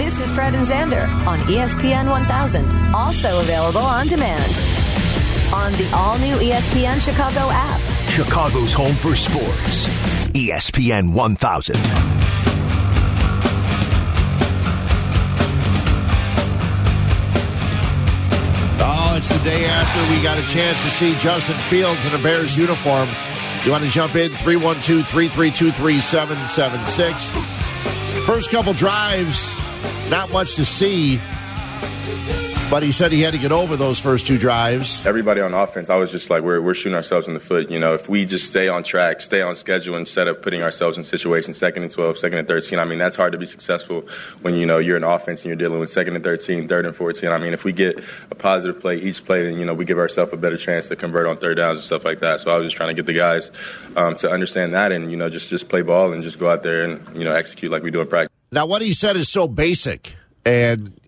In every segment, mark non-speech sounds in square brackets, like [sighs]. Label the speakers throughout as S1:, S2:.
S1: This is Fred and Zander on ESPN 1000, also available on demand. On the all new ESPN Chicago app.
S2: Chicago's home for sports. ESPN 1000.
S3: Oh, it's the day after we got a chance to see Justin Fields in a Bears uniform. You want to jump in? 312 332 3776. First couple drives, not much to see, but he said he had to get over those first two drives.
S4: everybody on offense, I was just like, we're, we're shooting ourselves in the foot. You know, if we just stay on track, stay on schedule instead of putting ourselves in situations second and 12, second and 13, I mean, that's hard to be successful when, you know, you're an offense and you're dealing with second and 13, third and 14. I mean, if we get a positive play each play, then, you know, we give ourselves a better chance to convert on third downs and stuff like that. So I was just trying to get the guys um, to understand that and, you know, just, just play ball and just go out there and, you know, execute like we do in practice.
S3: Now, what he said is so basic, and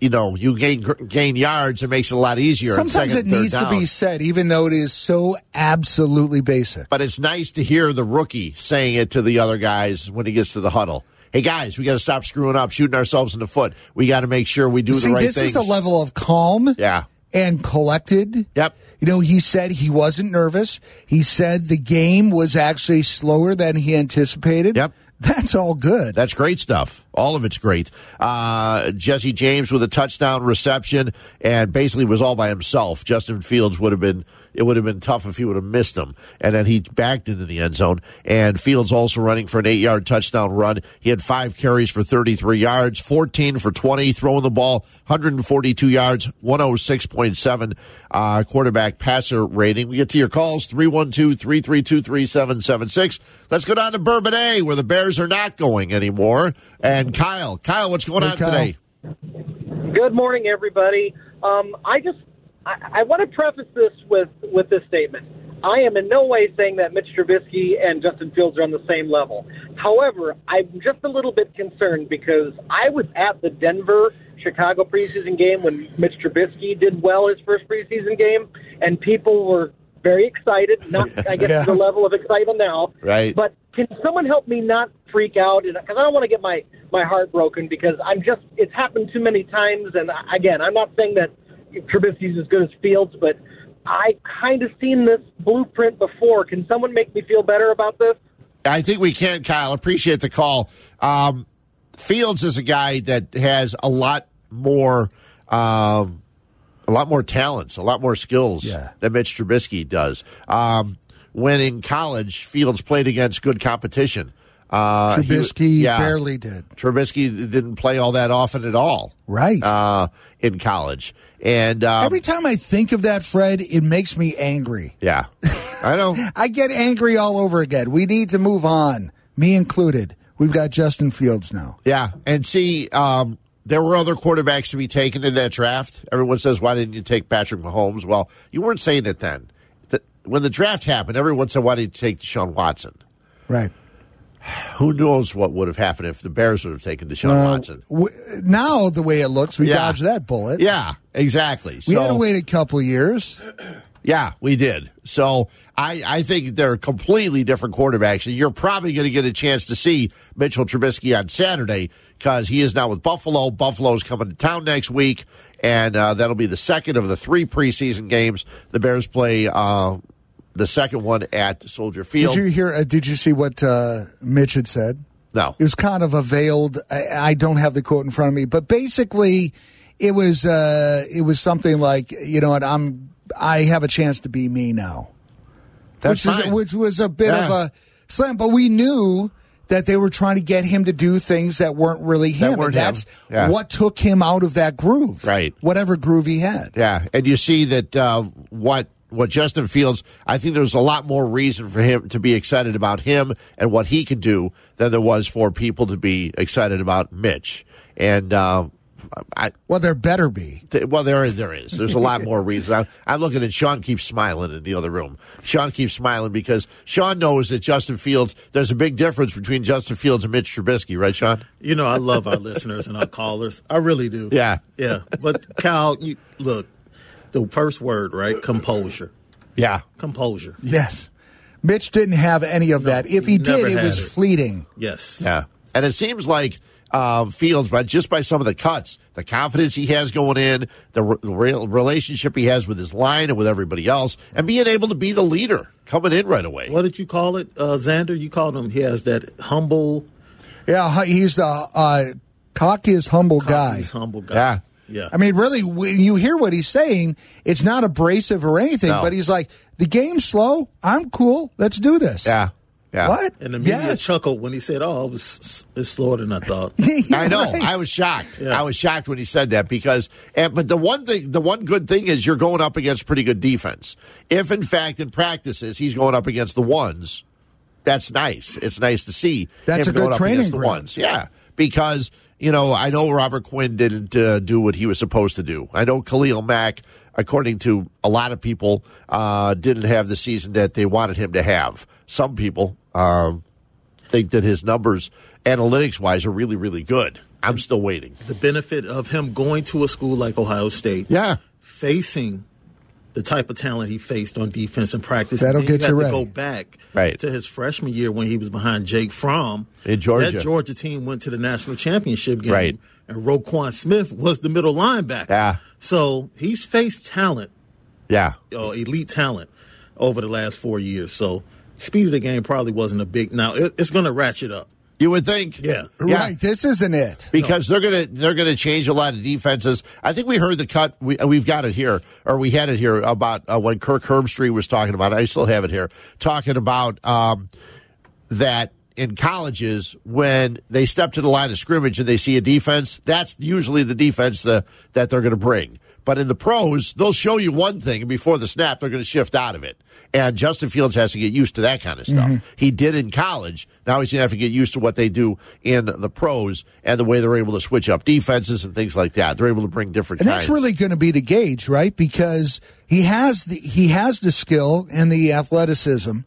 S3: you know, you gain gain yards, it makes it a lot easier.
S5: Sometimes
S3: second
S5: it needs to be said, even though it is so absolutely basic.
S3: But it's nice to hear the rookie saying it to the other guys when he gets to the huddle. Hey guys, we got to stop screwing up, shooting ourselves in the foot. We got to make sure we do
S5: See,
S3: the right
S5: this
S3: things.
S5: is a level of calm
S3: Yeah.
S5: and collected.
S3: Yep.
S5: You know, he said he wasn't nervous. He said the game was actually slower than he anticipated.
S3: Yep.
S5: That's all good.
S3: That's great stuff. All of it's great. Uh, Jesse James with a touchdown reception and basically was all by himself. Justin Fields would have been, it would have been tough if he would have missed him. And then he backed into the end zone. And Fields also running for an eight yard touchdown run. He had five carries for 33 yards, 14 for 20, throwing the ball 142 yards, 106.7 uh, quarterback passer rating. We get to your calls 312 332 3776. Let's go down to Bourbonnais where the Bears are not going anymore. And Kyle, Kyle, what's going
S5: Hey,
S3: on
S5: Kyle.
S3: today?
S6: Good morning, everybody. Um, I just I, I want to preface this with with this statement. I am in no way saying that Mitch Trubisky and Justin Fields are on the same level. However, I'm just a little bit concerned because I was at the Denver Chicago preseason game when Mitch Trubisky did well his first preseason game, and people were very excited. Not, [laughs] I guess,
S5: Yeah.
S6: to the level of excitement now.
S3: Right.
S6: But can someone help me not freak out? Because I don't want to get my my heart broken because I'm just it's happened too many times. And again, I'm not saying that Trubisky's as good as Fields, but I kind of seen this blueprint before. Can someone make me feel better about this?
S3: I think we can, Kyle. Appreciate the call. Um, Fields is a guy that has a lot more, um, a lot more talents, a lot more skills
S5: Yeah.
S3: than Mitch Trubisky does. Um, when in college, Fields played against good competition. Uh, he-
S5: Trubisky
S3: yeah.
S5: barely did.
S3: Trubisky didn't play all that often at all.
S5: Right.
S3: Uh, in college. And um,
S5: Every time I think of that, Fred, it makes me angry.
S3: yeah, I know. [laughs]
S5: I get angry all over again. We need to move on, me included. We've got Justin Fields now.
S3: Yeah, and see, um, there were other quarterbacks to be taken in that draft. Everyone says, "Why didn't you take Patrick Mahomes?" Well, you weren't saying it then. The, when the draft happened, everyone said, "Why didn't you take Deshaun Watson?"
S5: Right.
S3: Who knows what would have happened if the Bears would have taken Deshaun
S5: Uh,
S3: Watson?
S5: w- now, the way it looks, we
S3: Yeah.
S5: dodged that bullet.
S3: Yeah, exactly.
S5: We had to wait a couple years.
S3: Yeah, we did. So I, I think they're completely different quarterbacks. And you're probably going to get a chance to see Mitchell Trubisky on Saturday because he is now with Buffalo. Buffalo's coming to town next week, and uh, that'll be the second of the three preseason games. The Bears play uh, the second one at Soldier Field.
S5: Did you hear? Uh, did you see what uh, Mitch had said?
S3: no.
S5: It was kind of a veiled. I, I don't have the quote in front of me, but basically, it was uh, it was something like, you know what, I'm I have a chance to be me now.
S3: That's
S5: which, is, which was a bit
S3: Yeah.
S5: of a slam, but we knew that they were trying to get him to do things that weren't really him. and
S3: weren't him.
S5: that's
S3: Yeah.
S5: what took him out of that groove.
S3: Right.
S5: Whatever groove he had.
S3: Yeah, and you see that uh, what what Justin Fields. I think there's a lot more reason for him to be excited about him and what he can do than there was for people to be excited about Mitch. And uh, I,
S5: Well, there better be.
S3: th- well, there is, there is. There's a lot more reasons. I'm, I'm looking at Sean keeps smiling in the other room. Sean keeps smiling because Sean knows that Justin Fields. There's a big difference between Justin Fields and Mitch Trubisky, right, Sean?
S7: You know, I love our [laughs] listeners and our callers. I really do.
S3: Yeah.
S7: Yeah. But Cal, you look, the first word, right? Composure.
S3: Yeah.
S7: Composure.
S5: Yes. Mitch didn't have any of that. If he did, it was
S7: it.
S5: fleeting.
S7: Yes.
S3: Yeah. And it seems like uh, Fields, but just by some of the cuts, the confidence he has going in, the re- relationship he has with his line and with everybody else, and being able to be the leader coming in right away.
S7: What did you call it, uh, Zander? You called him. He has that humble,
S5: Yeah, he's the uh, cockiest, humble guy.
S7: he's humble guy.
S3: Yeah.
S7: Yeah.
S5: I mean, really, when you hear what he's saying, it's not abrasive or anything,
S3: No.
S5: but he's like, the game's slow. I'm cool. Let's do this.
S3: Yeah. Yeah.
S5: What?
S7: and the media
S5: Yes.
S7: chuckled when he said, "Oh, it was it's slower than I thought." [laughs]
S3: I know.
S5: Right.
S3: I was shocked.
S7: Yeah.
S3: I was shocked when he said that because, and, but the one thing, the one good thing is you're going up against pretty good defense. If in fact in practices he's going up against the ones, that's nice. It's nice to see.
S5: That's
S3: him
S5: a good
S3: going up
S5: training
S3: against the
S5: ground.
S3: ones. Yeah, because you know I know Robert Quinn didn't uh, do what he was supposed to do. I know Khalil Mack, according to a lot of people, uh, didn't have the season that they wanted him to have. Some people. Um, think that his numbers, analytics wise, are really, really good. I'm still waiting.
S7: the benefit of him going to a school like Ohio State,
S3: Yeah.
S7: facing the type of talent he faced on defense and practice.
S5: That'll
S7: and
S5: get
S7: you
S5: you
S7: have to
S5: ready.
S7: go back
S3: Right.
S7: to his freshman year when he was behind Jake Fromm
S3: In Georgia.
S7: That Georgia team went to the national championship game,
S3: Right.
S7: And Roquan Smith was the middle linebacker.
S3: Yeah.
S7: So he's faced talent,
S3: Yeah.
S7: uh, elite talent, over the last four years. So speed of the game probably wasn't a big. Now it, it's going to ratchet up.
S3: You would think.
S7: Yeah.
S3: Yeah.
S5: Right. This isn't it.
S3: because they're gonna they're gonna change a lot of defenses. I think we heard the cut. We we've got it here, or we had it here about uh, when Kirk Herbstreit was talking about. It. I still have it here, talking about um, that in colleges when they step to the line of scrimmage and they see a defense, that's usually the defense the, that they're going to bring. But in the pros, they'll show you one thing, and before the snap, they're going to shift out of it. And Justin Fields has to get used to that kind of stuff. He did in college. Now he's going to have to get used to what they do in the pros and the way they're able to switch up defenses and things like that. They're able to bring different
S5: And
S3: kinds.
S5: that's really going to be the gauge, right? Because he has the he has the skill and the athleticism.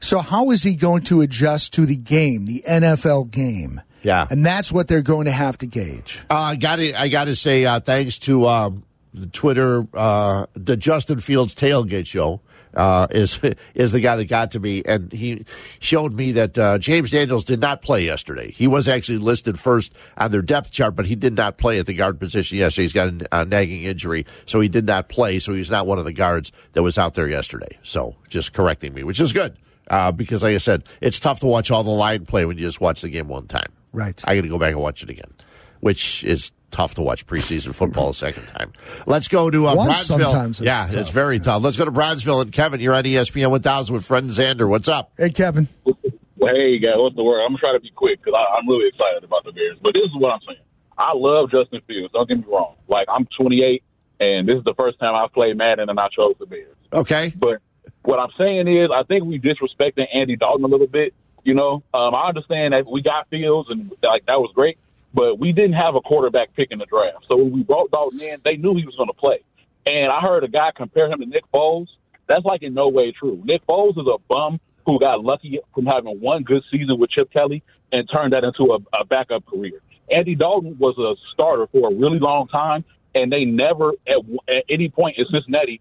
S5: So how is he going to adjust to the game, the NFL game?
S3: Yeah.
S5: And that's what they're going to have to gauge.
S3: Uh, I got I got to say uh, thanks to um, the Twitter uh, the Justin Fields tailgate show. Uh, is [laughs] is the guy that got to me, and he showed me that uh, James Daniels did not play yesterday. He was actually listed first on their depth chart, but he did not play at the guard position yesterday. He's got a, a nagging injury, so he did not play. So he's not one of the guards that was out there yesterday. So just correcting me, which is good uh, because, like I said, it's tough to watch all the line play when you just watch the game one time.
S5: Right.
S3: I got to go back and watch it again, which is tough to watch preseason football a second time. Let's go to uh,
S5: Once
S3: Bronzeville.
S5: sometimes it's
S3: yeah,
S5: tough.
S3: it's very tough. Let's go to Bronzeville and Kevin. You're on ESPN 1000 with friend Zander. What's up?
S5: Hey, Kevin.
S8: Well, hey, guys, what's the word? I'm going to try to be quick because I'm really excited about the Bears. But this is what I'm saying. I love Justin Fields. Don't get me wrong. Like, I'm 28, and this is the first time I've played Madden, and I chose the Bears.
S3: Okay.
S8: But what I'm saying is, I think we disrespecting Andy Dalton a little bit. You know, um, I understand that we got Fields, and like that was great, but we didn't have a quarterback pick in the draft. So when we brought Dalton in, they knew he was going to play. And I heard a guy compare him to Nick Foles. That's like in no way true. Nick Foles is a bum who got lucky from having one good season with Chip Kelly and turned that into a, a backup career. Andy Dalton was a starter for a really long time, and they never, at, at any point in Cincinnati,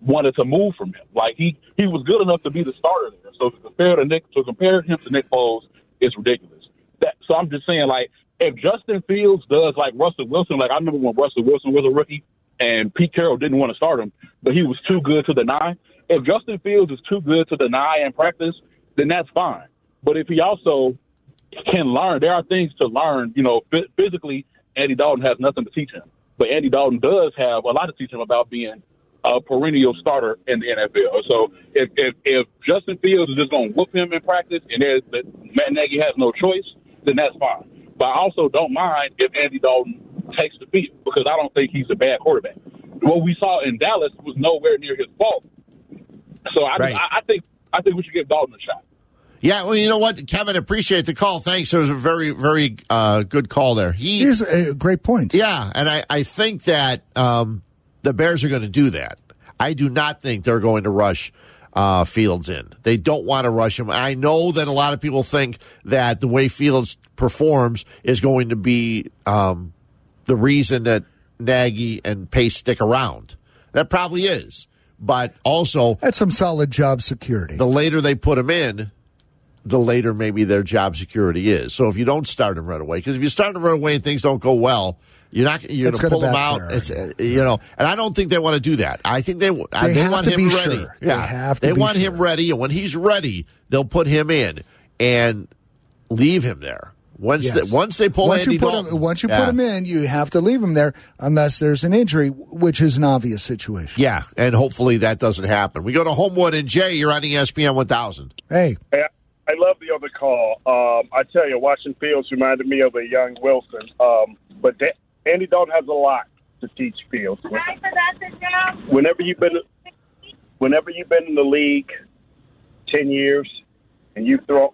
S8: wanted to move from him. Like he he was good enough to be the starter there. So to compare to Nick to compare him to Nick Foles is ridiculous. That so I'm just saying like if Justin Fields does like Russell Wilson, like I remember when Russell Wilson was a rookie and Pete Carroll didn't want to start him, but he was too good to deny. If Justin Fields is too good to deny in practice, then that's fine. But if he also can learn, there are things to learn. You know, physically, Andy Dalton has nothing to teach him, but Andy Dalton does have a lot to teach him about being a perennial starter in the NFL. So if if, if Justin Fields is just going to whoop him in practice, and there's Matt Nagy has no choice, then that's fine. But I also don't mind if Andy Dalton takes the field because I don't think he's a bad quarterback. What we saw in Dallas was nowhere near his fault. So I,
S3: Right.
S8: I, I think I think we should give Dalton a shot.
S3: Yeah, well, you know what, Kevin, appreciate the call. Thanks. It was a very, very uh, good call there. He,
S5: Here's a great point.
S3: Yeah, and I, I think that um, the Bears are going to do that. I do not think they're going to rush uh, Fields in. They don't want to rush him. I know that a lot of people think that the way Fields performs is going to be um, the reason that Nagy and Pace stick around. That probably is. But also,
S5: That's some solid job security.
S3: the later they put him in, the later maybe their job security is. So if you don't start him right away, because if you start him right away and things don't go well, you're not you're going to pull him out.
S5: backfire.
S3: It's uh, you know, and I don't think they want to do that. I think they uh,
S5: They
S3: they, want him ready.
S5: sure. They
S3: Yeah,
S5: have to
S3: they
S5: be
S3: want him ready, and when he's ready, they'll put him in and leave him there. Once
S5: Yes.
S3: they, once they pull
S5: once
S3: Andy
S5: you put
S3: Dalton,
S5: him, once you
S3: yeah.
S5: put him in, you have to leave him there unless there's an injury, which is an obvious situation.
S3: Yeah, and hopefully that doesn't happen. We go to Homewood and Jay. You're on ESPN 1000.
S5: Hey,
S9: Hey, I love the other call. Um, I tell you, watching Fields reminded me of a young Wilson. Um, but da- Andy Dalton has a lot to teach Fields. Whenever you've been, whenever you've been in the league ten years, and you've thrown,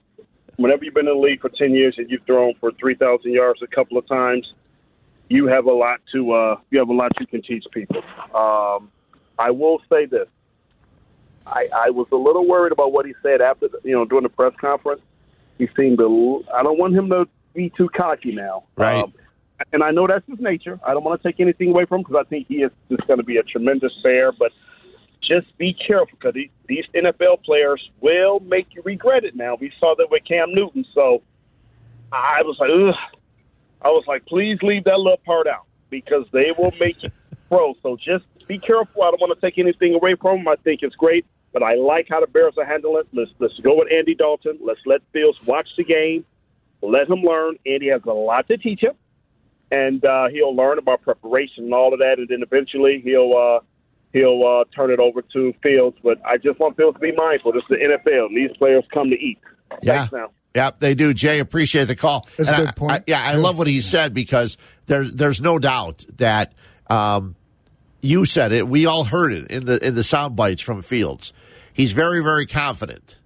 S9: whenever you've been in the league for ten years and you've thrown for three thousand yards a couple of times, you have a lot to uh, you have a lot you can teach people. Um, I will say this. I, I was a little worried about what he said after, the, you know, during the press conference. He seemed to. I don't want him to be too cocky now.
S3: Right.
S9: Um, and I know that's his nature. I don't want to take anything away from him because I think he is just going to be a tremendous player. But just be careful because these, these NFL players will make you regret it. Now we saw that with Cam Newton, so I was like, ugh. I was like, please leave that little part out because they will make you [laughs] pro. So just be careful. I don't want to take anything away from him. I think it's great, but I like how the Bears are handling it. Let's let's go with Andy Dalton. Let's let Fields watch the game. Let him learn. Andy has a lot to teach him, and uh, he'll learn about preparation and all of that. And then eventually he'll uh, he'll uh, turn it over to Fields. But I just want Fields to be mindful. This is the NFL. And these players come to eat.
S3: Yeah.
S9: Thanks now.
S3: Yep, they do. Jay, appreciate the call.
S5: That's a good
S3: I-
S5: point.
S3: I- yeah, I love what he said because there's there's no doubt that um, you said it. We all heard it in the in the sound bites from Fields. He's very very confident,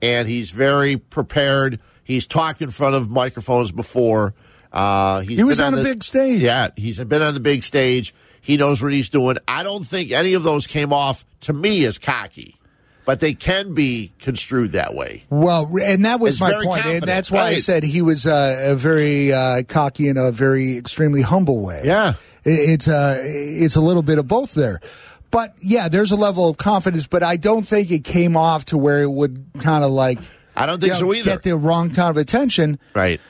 S3: and he's very prepared. He's talked in front of microphones before. Uh, he's
S5: He was
S3: been
S5: on a
S3: the-
S5: big stage.
S3: Yeah, he's been on the big stage. He knows what he's doing. I don't think any of those came off to me as cocky, but they can be construed that way.
S5: Well, and that was
S3: It's
S5: my point, and that's why I said he was uh, a very uh, cocky in a very extremely humble way.
S3: Yeah.
S5: It- it's uh, it's a little bit of both there, but yeah, there's a level of confidence, but I don't think it came off to where it would kind of like
S3: I don't think
S5: you know,
S3: so either.
S5: get the wrong kind of attention.
S3: Right.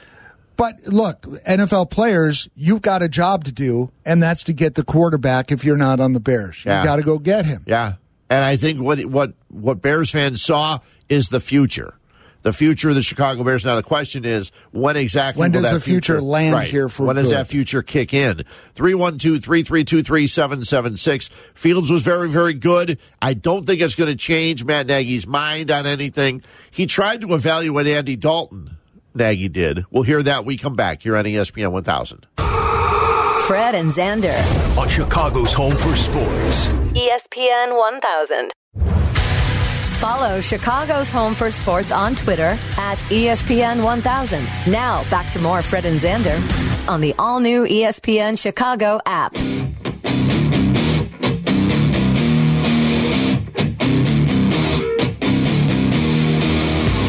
S5: But look, NFL players, you've got a job to do, and that's to get the quarterback if you're not on the Bears.
S3: Yeah.
S5: You got to go get him.
S3: Yeah, and I think what what what Bears fans saw is the future, the future of the Chicago Bears. Now the question is, when exactly
S5: When
S3: will
S5: does
S3: that
S5: the future land
S3: right,
S5: here for
S3: when does
S5: good?
S3: that future kick in? 312-332-3776. Fields was very very good. I don't think it's going to change Matt Nagy's mind on anything. He tried to evaluate Andy Dalton. Nagy did. We'll hear that. when We come back here on ESPN 1000.
S1: Fred and Zander.
S2: on Chicago's home for sports.
S1: ESPN 1000. Follow Chicago's Home for Sports on Twitter at ESPN 1000. Now, back to more Fred and Zander on the all new ESPN Chicago app.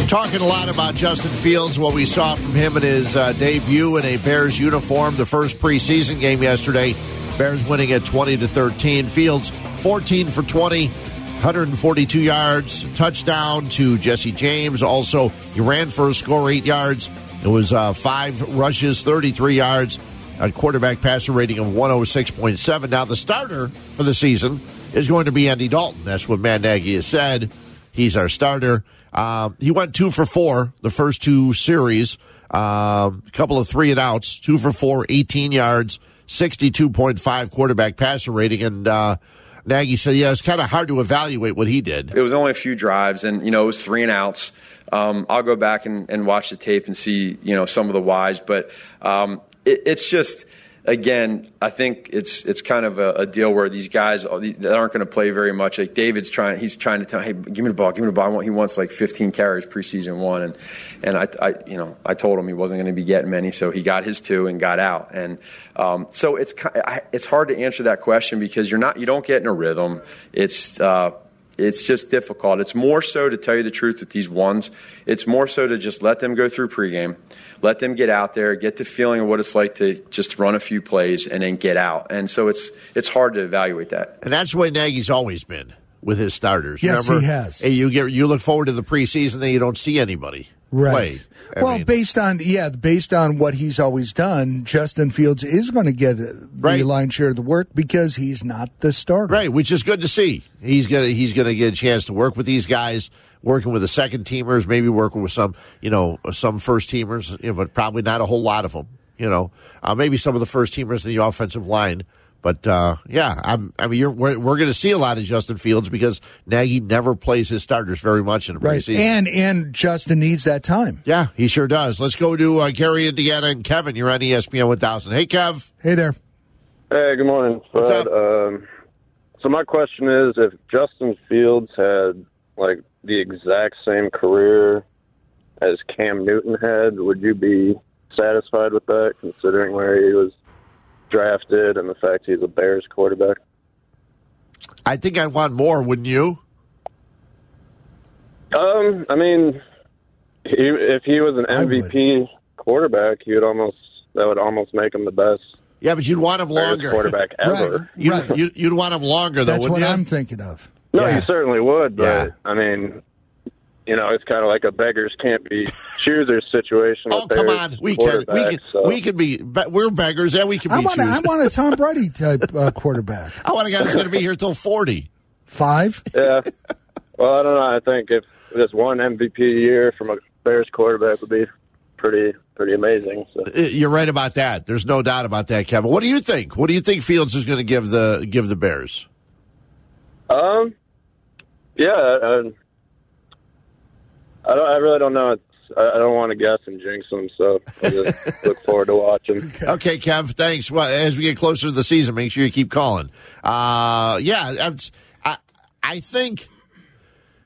S3: Talking a lot about Justin Fields, what we saw from him in his uh, debut in a Bears uniform, the first preseason game yesterday. Bears winning at 20 to 13. Fields 14 for 20, 142 yards, touchdown to Jesse James. Also, he ran for a score, eight yards. It was uh, five rushes, 33 yards, a quarterback passer rating of 106.7. Now, the starter for the season is going to be Andy Dalton. That's what Matt Nagy has said. He's our starter. Um, he went two for four the first two series. Um, a couple of three and outs, two for four, 18 yards, 62.5 quarterback passer rating. And uh, Nagy said, yeah, it's kind of hard to evaluate what he did.
S10: It was only a few drives, and you know it was three and outs. Um, I'll go back and, and watch the tape and see you know some of the whys, but um, it, it's just again, I think it's it's kind of a, a deal where these guys uh, that aren't going to play very much. Like David's trying, he's trying to tell, hey, give me the ball, give me the ball. Want, he wants like 15 carries preseason one, and and I, I you know I told him he wasn't going to be getting many, so he got his two and got out, and um, so it's it's hard to answer that question because you're not you don't get in a rhythm. It's uh, it's just difficult. It's more so to tell you the truth with these ones. It's more so to just let them go through pregame, let them get out there, get the feeling of what it's like to just run a few plays and then get out. And so it's it's hard to evaluate that.
S3: And that's the way Nagy's always been with his starters.
S5: Yes,
S3: Remember?
S5: he has.
S3: Hey, you get you look forward to the preseason, and you don't see anybody.
S5: Right. well,
S3: mean,
S5: based on yeah, based on what he's always done, Justin Fields is going to get the
S3: Right.
S5: line share of the work because he's not the starter.
S3: Right, which is good to see. He's gonna he's gonna get a chance to work with these guys, working with the second teamers, maybe working with some you know some first teamers, you know, but probably not a whole lot of them. You know, uh, maybe some of the first teamers in the offensive line. But uh, yeah, I'm, I mean, you're, we're, we're going to see a lot of Justin Fields because Nagy never plays his starters very much in the
S5: Right.
S3: preseason.
S5: And and Justin needs that time.
S3: yeah, he sure does. Let's go to uh, Gary, Indiana, and Kevin. You're on ESPN 1000. Hey, Kev.
S5: Hey there.
S11: Hey, good morning, Fred.
S3: What's up?
S11: Um, so my question is, if Justin Fields had like the exact same career as Cam Newton had, would you be satisfied with that, considering where he was drafted and the fact he's a Bears quarterback?
S3: I think I'd want more, wouldn't you?
S11: Um, I mean, he, if he was an MVP quarterback, you'd almost that would almost make him the best
S3: Yeah, but you'd want him longer.
S11: quarterback [laughs] ever.
S5: Right.
S3: You,
S5: right.
S3: you, you'd want him longer, though,
S5: That's
S3: wouldn't
S5: what
S3: you?
S5: I'm thinking of.
S11: No,
S3: Yeah.
S11: you certainly would, but
S3: Yeah.
S11: I mean, you know, it's kind of like a beggars can't be choosers situation.
S3: Oh
S11: with
S3: come on, we can we
S11: quarterbacks,
S3: can
S11: so-
S3: we can be be- we're beggars and we can be
S5: I want a, I want a Tom [laughs] Brady type uh, quarterback.
S3: I want a guy who's going to be here till forty.
S5: Five.
S11: yeah. Well, I don't know. I think if just one MVP a year from a Bears quarterback would be pretty pretty amazing. So.
S3: Uh, You're right about that. There's no doubt about that, Kevin. What do you think? What do you think Fields is going to give the give the Bears?
S11: Um, yeah, I, I don't. I really don't know. It's, I I don't want to guess and jinx them, so I just [laughs] look forward to watching.
S3: Okay, Kev. Thanks. Well, as we get closer to the season, make sure you keep calling. Uh, yeah, I'm- I I think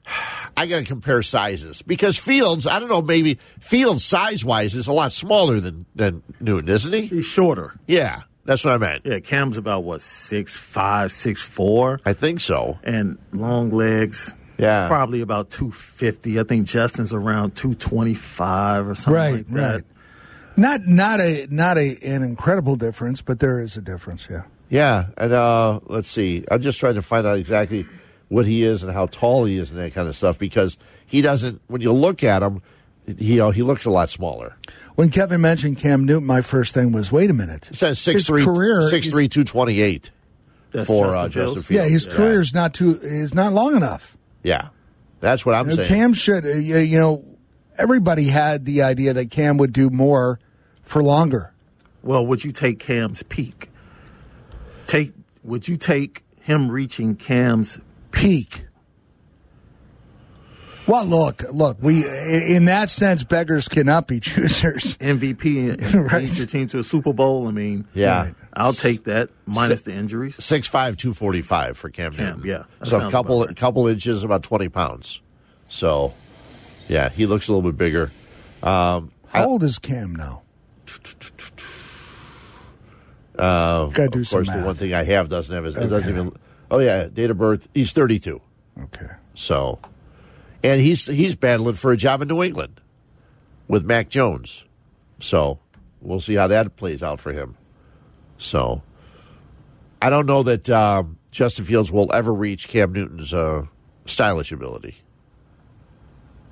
S3: [sighs] I got to compare sizes because Fields. I don't know. Maybe Fields size wise is a lot smaller than than Newton, isn't he?
S7: He's shorter.
S3: Yeah, that's what I meant.
S7: Yeah, Cam's about what six five, six four,
S3: I think so.
S7: and long legs.
S3: Yeah.
S7: probably about two fifty. I think Justin's around two twenty five or something
S5: Right,
S7: like that.
S5: right. Not not a not a an incredible difference, but there is a difference. Yeah.
S3: Yeah, and uh, let's see. I'm just trying to find out exactly what he is and how tall he is and that kind of stuff because he doesn't. When you look at him, he uh, he looks a lot smaller.
S5: When Kevin mentioned Cam Newton, my first thing was, wait a minute.
S3: It says
S5: His
S3: 6'3",
S5: career is-
S3: 6'3", 228
S7: That's
S3: for
S7: Justin
S3: uh, Justin
S7: Fields?
S3: Fields.
S5: Yeah, his is not too is not long enough.
S3: Yeah, that's what I'm
S5: You know,
S3: saying.
S5: Cam should, uh, you you know, everybody had the idea that Cam would do more for longer.
S7: Well, would you take Cam's peak? Take would you take him reaching Cam's
S5: Peak. Well, look, look, we in that sense, beggars cannot be [laughs] choosers.
S7: MVP [laughs] and
S5: Right.
S7: lead your team to a Super Bowl? I mean,
S3: Yeah.
S7: I'll take that minus the injuries.
S3: Six five two forty five for Cam,
S7: Cam,
S3: Newton.
S7: yeah.
S3: So a couple
S7: about right.
S3: couple inches, about twenty pounds. So, yeah, he looks a little bit bigger. Um,
S5: How old is Cam now?
S3: uh,
S5: Gotta do
S3: of
S5: some
S3: course, the one thing I have doesn't have his. It doesn't even. Oh yeah, date of birth. He's thirty two.
S5: Okay.
S3: So, and he's he's battling for a job in New England with Mac Jones. So we'll see how that plays out for him. So I don't know that um, Justin Fields will ever reach Cam Newton's uh, stylish ability.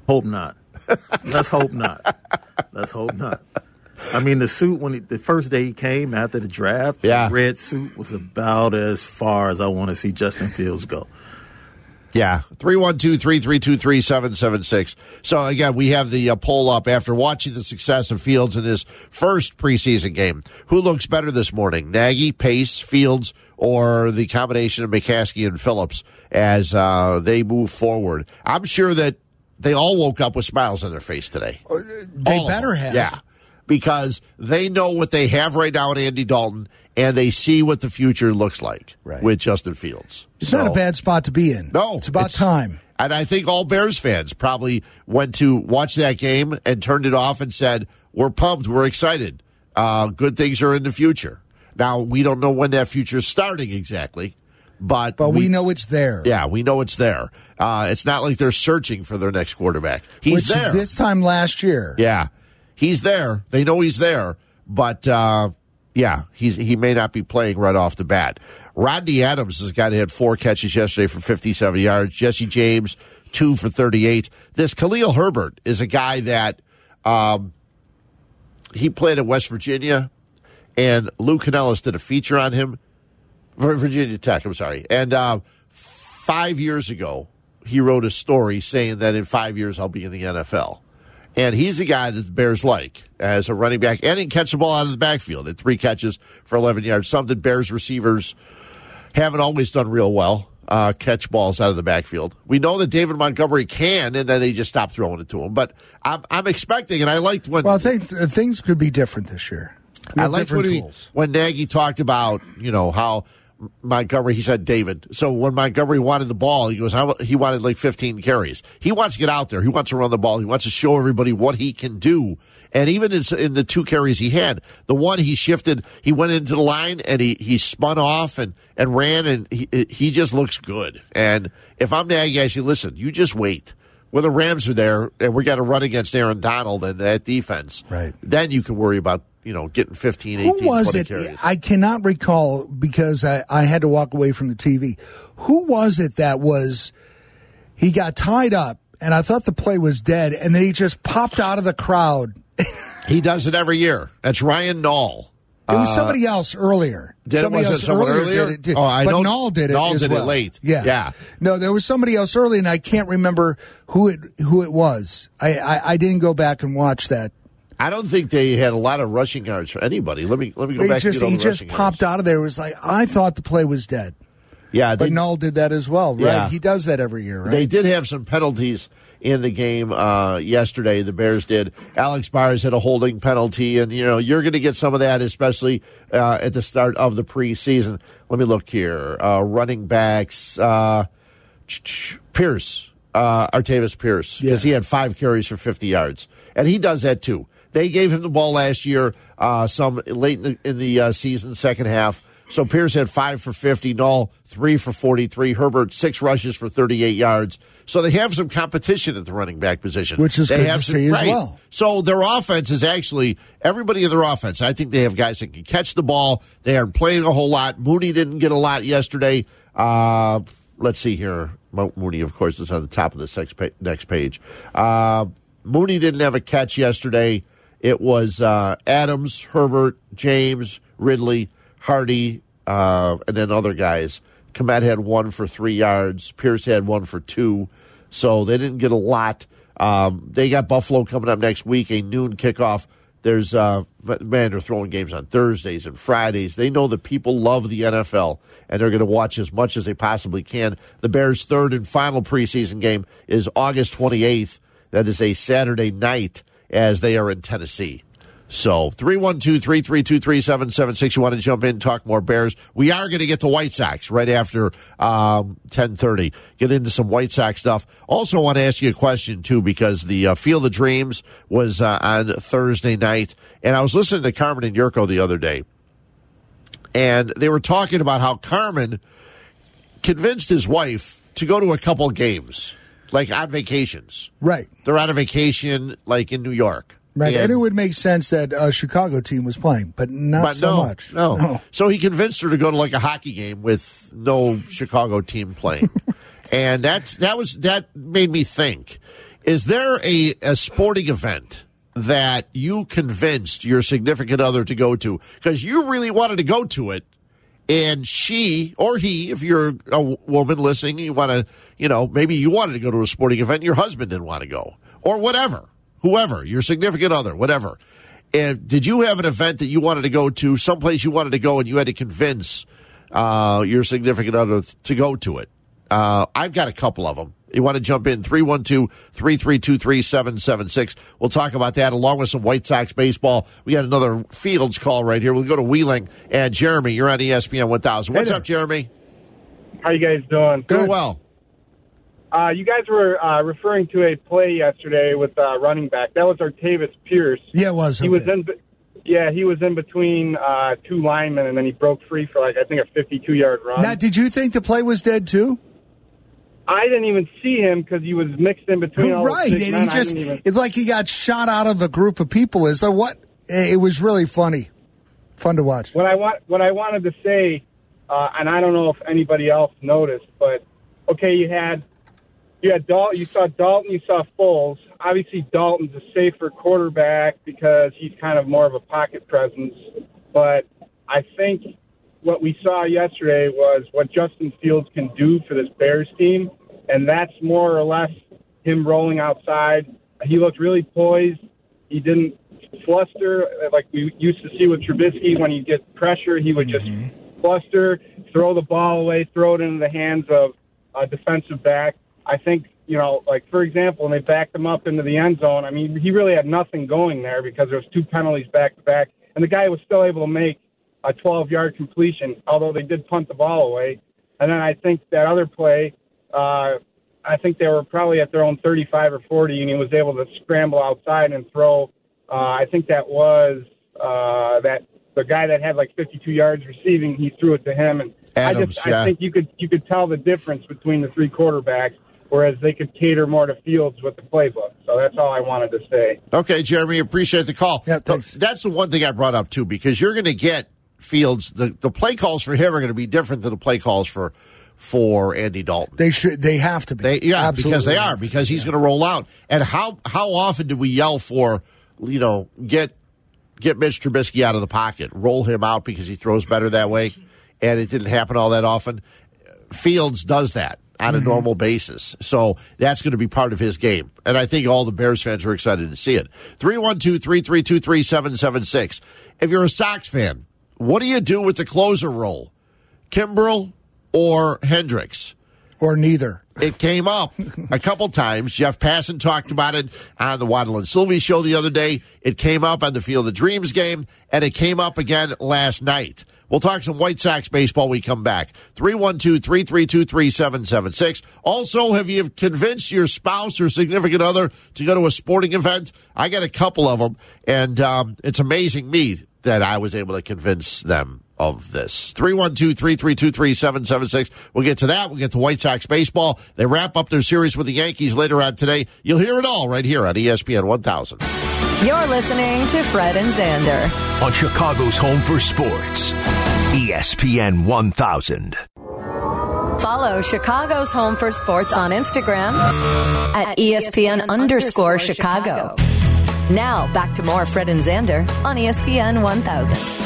S7: Hope not. Let's hope not. Let's hope not. I mean, the suit when he, the first day he came after the draft,
S3: Yeah.
S7: the red suit was about as far as I want to see Justin Fields go.
S3: Yeah, 312 332 3776. So, again, we have the uh, poll up after watching the success of Fields in his first preseason game. Who looks better this morning, Nagy, Pace, Fields, or the combination of McCaskey and Phillips as uh, they move forward? I'm sure that they all woke up with smiles on their face today.
S5: They
S3: All
S5: better have.
S3: Yeah. Because they know what they have right now in Andy Dalton, and they see what the future looks like
S5: Right.
S3: with Justin Fields.
S5: It's not a bad spot to be in.
S3: no,
S5: it's about time.
S3: And I think all Bears fans probably went to watch that game and turned it off and said, "We're pumped, we're excited. Uh, good things are in the future." Now we don't know when that future is starting exactly, but
S5: But we, know it's there.
S3: yeah, we know it's there. Uh, it's not like they're searching for their next quarterback. He's
S5: Which
S3: there.
S5: this time last year.
S3: Yeah, he's there. They know he's there, but uh, yeah, he's he may not be playing right off the bat. Rodney Adams has got to hit four catches yesterday for 57 yards. Jesse James two for 38. This Khalil Herbert is a guy that Um, he played at West Virginia, and Lou Canellis did a feature on him. Vir- Virginia Tech, I'm sorry. And uh, five years ago, he wrote a story saying that in five years I'll be in the NFL. And he's a guy that the Bears like as a running back, and he can catch the ball out of the backfield at three catches for 11 yards. Something Bears receivers haven't always done real well. Uh, catch balls out of the backfield. We know that David Montgomery can, and then they just stopped throwing it to him. But I'm, I'm expecting, and I liked when
S5: Well, things uh, things could be different this year.
S3: I liked when, he, when Nagy talked about, you know, how Montgomery, he said David. So when Montgomery wanted the ball, he goes, how, he wanted like 15 carries. He wants to get out there. He wants to run the ball. He wants to show everybody what he can do. And even in, in the two carries he had, the one he shifted, he went into the line and he, he spun off and, and ran and he, he just looks good. And if I'm Nagy, I say, listen, you just wait. When the Rams are there and we got to run against Aaron Donald and that defense,
S5: Right.
S3: then you can worry about, you know, getting 15, 18,
S5: Who was
S3: 20
S5: it?
S3: carries.
S5: I cannot recall because I, I had to walk away from the TV. Who was it that was? He got tied up, and I thought the play was dead, and then he just popped out of the crowd. [laughs]
S3: He does it every year. That's Ryan Nall.
S5: It was
S3: Uh,
S5: somebody else earlier.
S3: Did it-
S5: somebody
S3: was it
S5: else
S3: someone earlier?
S5: Did it.
S3: Oh, I
S5: but
S3: know-
S5: Nall did it. Nall
S3: did it late.
S5: Yeah,
S3: Yeah.
S5: No, there was somebody else early, and I can't remember who it who it was. I, I, I didn't go back and watch that.
S3: I don't think they had a lot of rushing yards for anybody. Let me let me go
S5: He
S3: back
S5: just he just popped out of there. It was like I thought the play was dead.
S3: yards. Yeah,
S5: But
S3: they,
S5: Nall did that as well, right?
S3: Yeah.
S5: He does that every year, right?
S3: they did have some penalties in the game uh, yesterday. The Bears did. Alex Myers had a holding penalty, and you know you're going to get some of that, especially uh, at the start of the preseason. Let me look here. Uh, running backs. Uh, Pierce, uh, Artavis Pierce, because he had five carries for 50 yards. And he does that too. They gave him the ball last year, uh, some late in the, in the uh, season, second half. So Pierce had five for 50, Nall three for 43, Herbert six rushes for 38 yards. So they have some competition at the running back position.
S5: Which is
S3: they
S5: good
S3: have
S5: to
S3: some,
S5: see as
S3: right.
S5: well.
S3: So their offense is actually everybody in their offense. I think they have guys that can catch the ball. They aren't playing a whole lot. Mooney didn't get a lot yesterday. Uh, let's see here. Mo- Mooney, of course, is on the top of the next next page. Uh, Mooney didn't have a catch yesterday. It was uh, Adams, Herbert, James, Ridley, Hardy, uh, and then other guys. Kmet had one for three yards. Pierce had one for two. So they didn't get a lot. Um, they got Buffalo coming up next week, a noon kickoff. There's uh, man, they're throwing games on Thursdays and Fridays. They know that people love the NFL, and they're going to watch as much as they possibly can. The Bears' third and final preseason game is August 28th. That is a Saturday night as they are in Tennessee. So 312 332 3776. You want to jump in, talk more Bears. We are going to get to White Sox right after um, 1030. Get into some White Sox stuff. Also want to ask you a question, too, because the uh, Field of Dreams was uh, on Thursday night. And I was listening to Carmen and Jurko the other day. And they were talking about how Carmen convinced his wife to go to a couple games, like on vacations.
S5: right.
S3: They're on a vacation, like in New York.
S5: Right, and,
S3: And-
S5: it would make sense that a Chicago team was playing, but not
S3: but
S5: so
S3: no,
S5: much.
S3: No. [laughs] So he convinced her to go to like a hockey game with no Chicago team playing, [laughs] and that's that was that made me think: Is there a a sporting event that you convinced your significant other to go to because you really wanted to go to it? And she or he, if you're a woman listening, you want to, you know, maybe you wanted to go to a sporting event, your husband didn't want to go, or whatever, whoever, your significant other, whatever. And did you have an event that you wanted to go to, someplace you wanted to go, and you had to convince uh, your significant other to go to it? Uh, I've got a couple of them. You want to jump in 312 332 3776. We'll talk about that along with some White Sox baseball. We got another Fields call right here. We'll go to Wheeling. And Jeremy, you're on ESPN 1000. What's
S5: there.
S3: up, Jeremy?
S12: How you guys doing?
S3: Doing well.
S12: Uh, you guys were uh, referring to a play yesterday with uh, running back. That was Artavis Pierce.
S5: Yeah, it was.
S12: He was in. Yeah, he was in between uh, two linemen, and then he broke free for like I think a 52 yard run.
S5: Now, did you think the play was dead too?
S12: I didn't even see him because he was mixed in between all
S5: right, and he just
S12: even-
S5: it's like he got shot out of a group of people. Is so what? It was really funny, fun to watch.
S12: what I want, what I wanted to say, uh, and I don't know if anybody else noticed, but okay, you had you had Dalton, you saw Dalton, you saw Foles. obviously Dalton's a safer quarterback because he's kind of more of a pocket presence. But I think what we saw yesterday was what Justin Fields can do for this Bears team, and that's more or less him rolling outside. He looked really poised. He didn't fluster like we used to see with Trubisky. When he gets pressure, he would just mm-hmm. fluster, throw the ball away, throw it into the hands of a defensive back. I think you know, like for example, when they backed him up into the end zone, I mean, he really had nothing going there because there was two penalties back to back, and the guy was still able to make a 12-yard completion, although they did punt the ball away. And then I think that other play, uh, I think they were probably at their own 35 or 40, and he was able to scramble outside and throw. Uh, I think that was uh, that the guy that had like 52 yards receiving. He threw it to him, and
S3: Adams,
S12: I just
S3: yeah.
S12: I think you could you could tell the difference between the three quarterbacks, whereas they could cater more to Fields with the playbook. So that's all I wanted to say.
S3: Okay, Jeremy, appreciate the call.
S5: Yeah, thanks.
S3: That's the one thing I brought up too, because you're going to get Fields. The the play calls for him are going to be different than the play calls for for Andy Dalton.
S5: They should. They have to be.
S3: They, yeah,
S5: Absolutely.
S3: because they are because he's going to roll out. And how how often do we yell for you know get get Mitch Trubisky out of the pocket, roll him out because he throws better that way, and it didn't happen all that often. Fields does that on a mm-hmm. normal basis. So that's going to be part of his game. And I think all the Bears fans are excited to see it. 312 332 3776. If you're a Sox fan, what do you do with the closer role? Kimbrel or Hendriks?
S5: or neither.
S3: It came up a couple times. Jeff Passan talked about it on the Waddle and Silvy show the other day. It came up on the Field of Dreams game, and it came up again last night. We'll talk some White Sox baseball when we come back. 312 332 3776. Also, have you convinced your spouse or significant other to go to a sporting event? I got a couple of them, and um, it's amazing me that I was able to convince them of this. 312 332 3776. We'll get to that. We'll get to White Sox baseball. They wrap up their series with the Yankees later on today. You'll hear it all right here on ESPN 1000.
S1: You're listening to Fred and Zander
S2: On Chicago's home for sports, ESPN 1000.
S1: Follow Chicago's Home for Sports on Instagram at E ESPN underscore Chicago. Now back to more Fred and Zander on ESPN 1000.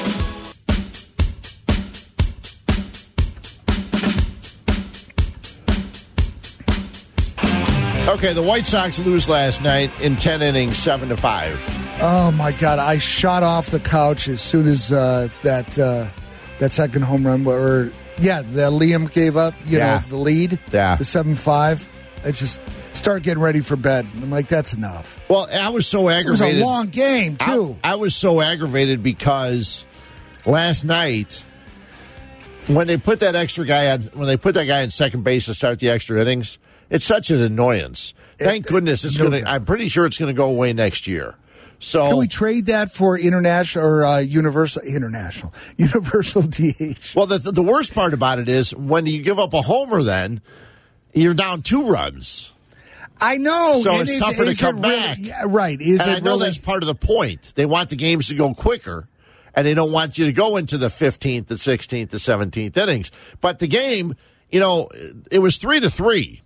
S3: Okay, the White Sox lose last night in 10 innings, 7 to 5.
S5: Oh my God! I shot off the couch as soon as uh, that uh, that second home run, or yeah, that Liam gave up. You
S3: Yeah.
S5: know, the lead,
S3: Yeah.
S5: the seven five. I just start getting ready for bed. I'm like, that's enough.
S3: Well, I was so aggravated.
S5: It was a long game too.
S3: I, I was so aggravated because last night when they put that extra guy on when they put that guy in second base to start the extra innings, it's such an annoyance. Thank goodness it's
S5: no
S3: going to. I'm pretty sure it's going to go away next year. So
S5: Can we trade that for international or uh, universal international [laughs] universal DH?
S3: Well, the, the worst part about it is when you give up a homer, then you're down two runs.
S5: I know.
S3: So it's
S5: is-
S3: tougher to
S5: is it
S3: come
S5: really-
S3: back.
S5: yeah, right? Is
S3: and
S5: it
S3: I know
S5: really?
S3: that's part of the point. They want the games to go quicker, and they don't want you to go into the 15th, the 16th, the 17th innings. But the game, you know, it was three to three,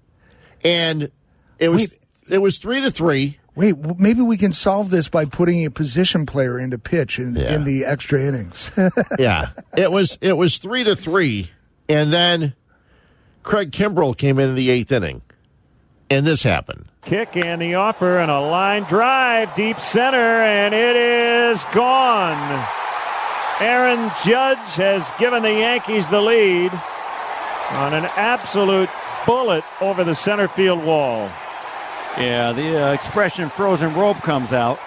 S3: and it was
S5: Wait.
S3: it was three to three.
S5: Wait, maybe we can solve this by putting a position player into pitch in,
S3: Yeah.
S5: in the extra innings. [laughs]
S3: Yeah, it was it was three to three, and then Craig Kimbrel came in in the eighth inning, and this happened.
S13: Kick and the offer and a line drive deep center, and it is gone. Aaron Judge has given the Yankees the lead on an absolute bullet over the center field wall.
S14: Yeah, the uh, expression frozen rope comes out.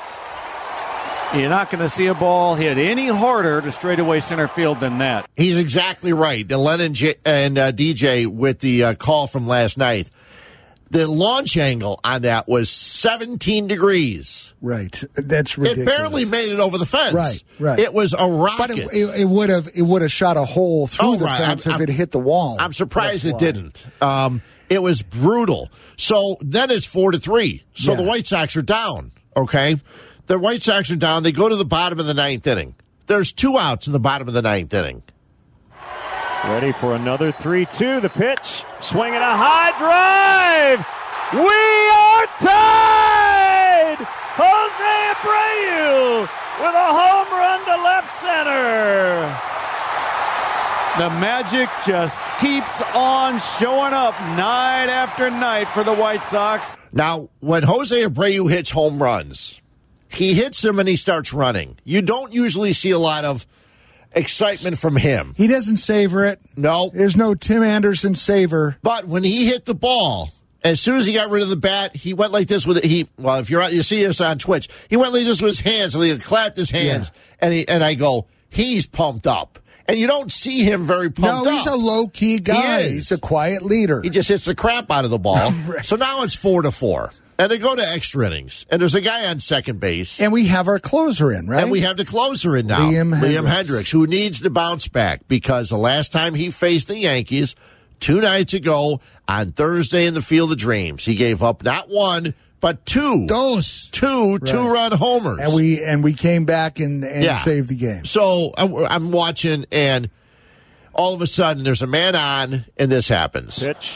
S14: You're not going to see a ball hit any harder to straightaway center field than that.
S3: He's exactly right. The Lennon J- and uh, DJ with the uh, call from last night. The launch angle on that was 17 degrees.
S5: right. That's ridiculous.
S3: It barely made it over the fence.
S5: Right, right.
S3: It was a rocket.
S5: But it, it, would have it would have shot a hole through
S3: Oh,
S5: the
S3: right.
S5: fence
S3: I'm-
S5: if it hit the wall.
S3: I'm surprised it
S5: why.
S3: didn't. Um, it was brutal. So then it's four to three. So
S5: Yeah.
S3: the White Sox are down. Okay, the White Sox are down. They go to the bottom of the ninth inning. There's two outs in the bottom of the ninth inning.
S13: Ready for another 3 2. The pitch. Swinging a high drive. We are tied! Jose Abreu with a home run to left center.
S14: The magic just keeps on showing up night after night for the White Sox.
S3: Now, when Jose Abreu hits home runs, he hits them and he starts running. You don't usually see a lot of excitement from him.
S5: He doesn't savor it.
S3: No.
S5: There's no Tim Anderson savor.
S3: But when he hit the ball, as soon as he got rid of the bat, he went like this with it. He well, if you're out, you see us on Twitch, he went like this with his hands, and he clapped his hands, and he and I go, he's pumped up, and you don't see him very pumped
S5: No,
S3: up.
S5: he's a low key guy.
S3: He.
S5: He's a quiet leader.
S3: He just hits the crap out of the ball. [laughs] So now it's four to four, and they go to extra innings, and there's a guy on second base.
S5: And we have our closer in, right?
S3: And we have the closer in now,
S5: Liam Hendriks.
S3: Hendriks, who needs to bounce back because the last time he faced the Yankees two nights ago on Thursday in the Field of Dreams, he gave up not one but two,
S5: Those.
S3: two two-run homers.
S5: and we and we came back and, and
S3: Yeah.
S5: saved the game.
S3: So I- I'm watching, and all of a sudden there's a man on, and this happens.
S13: Pitch.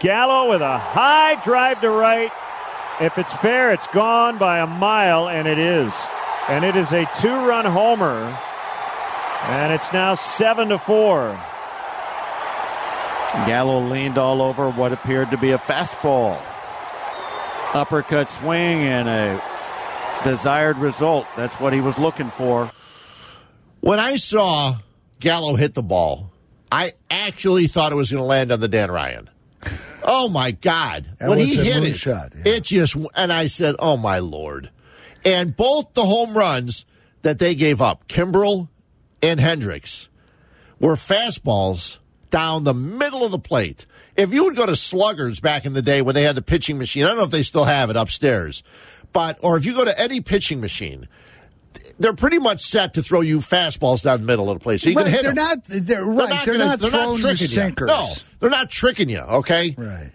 S13: Gallo with a high drive to right. If it's fair, it's gone by a mile, and it is. And it is a two run homer. And it's now seven to four.
S14: Gallo leaned all over what appeared to be a fastball. Uppercut swing and a desired result. That's what he was looking for.
S3: When I saw Gallo hit the ball, I actually thought it was going to land on the Dan Ryan. Oh my God!
S5: That
S3: when he hit it,
S5: moonshot,
S3: it just and I said, "Oh my lord!" And both the home runs that they gave up, Kimbrel and Hendriks, were fastballs down the middle of the plate. If you would go to Sluggers back in the day when they had the pitching machine, I don't know if they still have it upstairs, but or if you go to any pitching machine, they're pretty much set to throw you fastballs down the middle of the plate. So you
S5: Right,
S3: can hit
S5: they're
S3: them.
S5: not. They're, right. They're not
S3: gonna-
S5: not throwing you
S3: tricking
S5: sinkers.
S3: No, they're not tricking you. Okay,
S5: Right.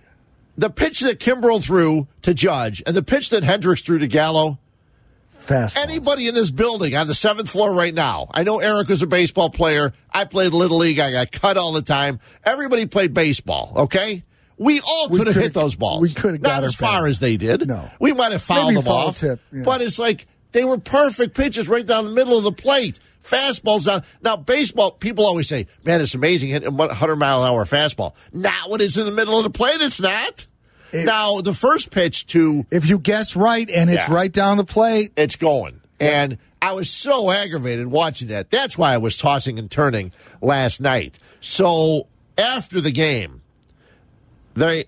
S3: the pitch that Kimbrel threw to Judge and the pitch that Hendriks threw to Gallo.
S5: Fast.
S3: Anybody in this building on the seventh floor right now? I know Eric was a baseball player. I played little league. I got cut all the time. Everybody played baseball. Okay. We all could have hit those balls.
S5: we coulda
S3: not
S5: got
S3: as far as they did.
S5: No.
S3: we might have fouled
S5: Maybe
S3: them
S5: foul
S3: off.
S5: tip, yeah.
S3: But it's like they were perfect pitches right down the middle of the plate. Fastballs down. Now baseball, people always say, "Man, it's amazing hitting a 100 mile an hour fastball." Not when it's in the middle of the plate. It's not. now the first pitch to
S5: If you guess right and it's
S3: Yeah.
S5: right down the plate,
S3: it's going. And I was so aggravated watching that. That's why I was tossing and turning last night. So after the game, they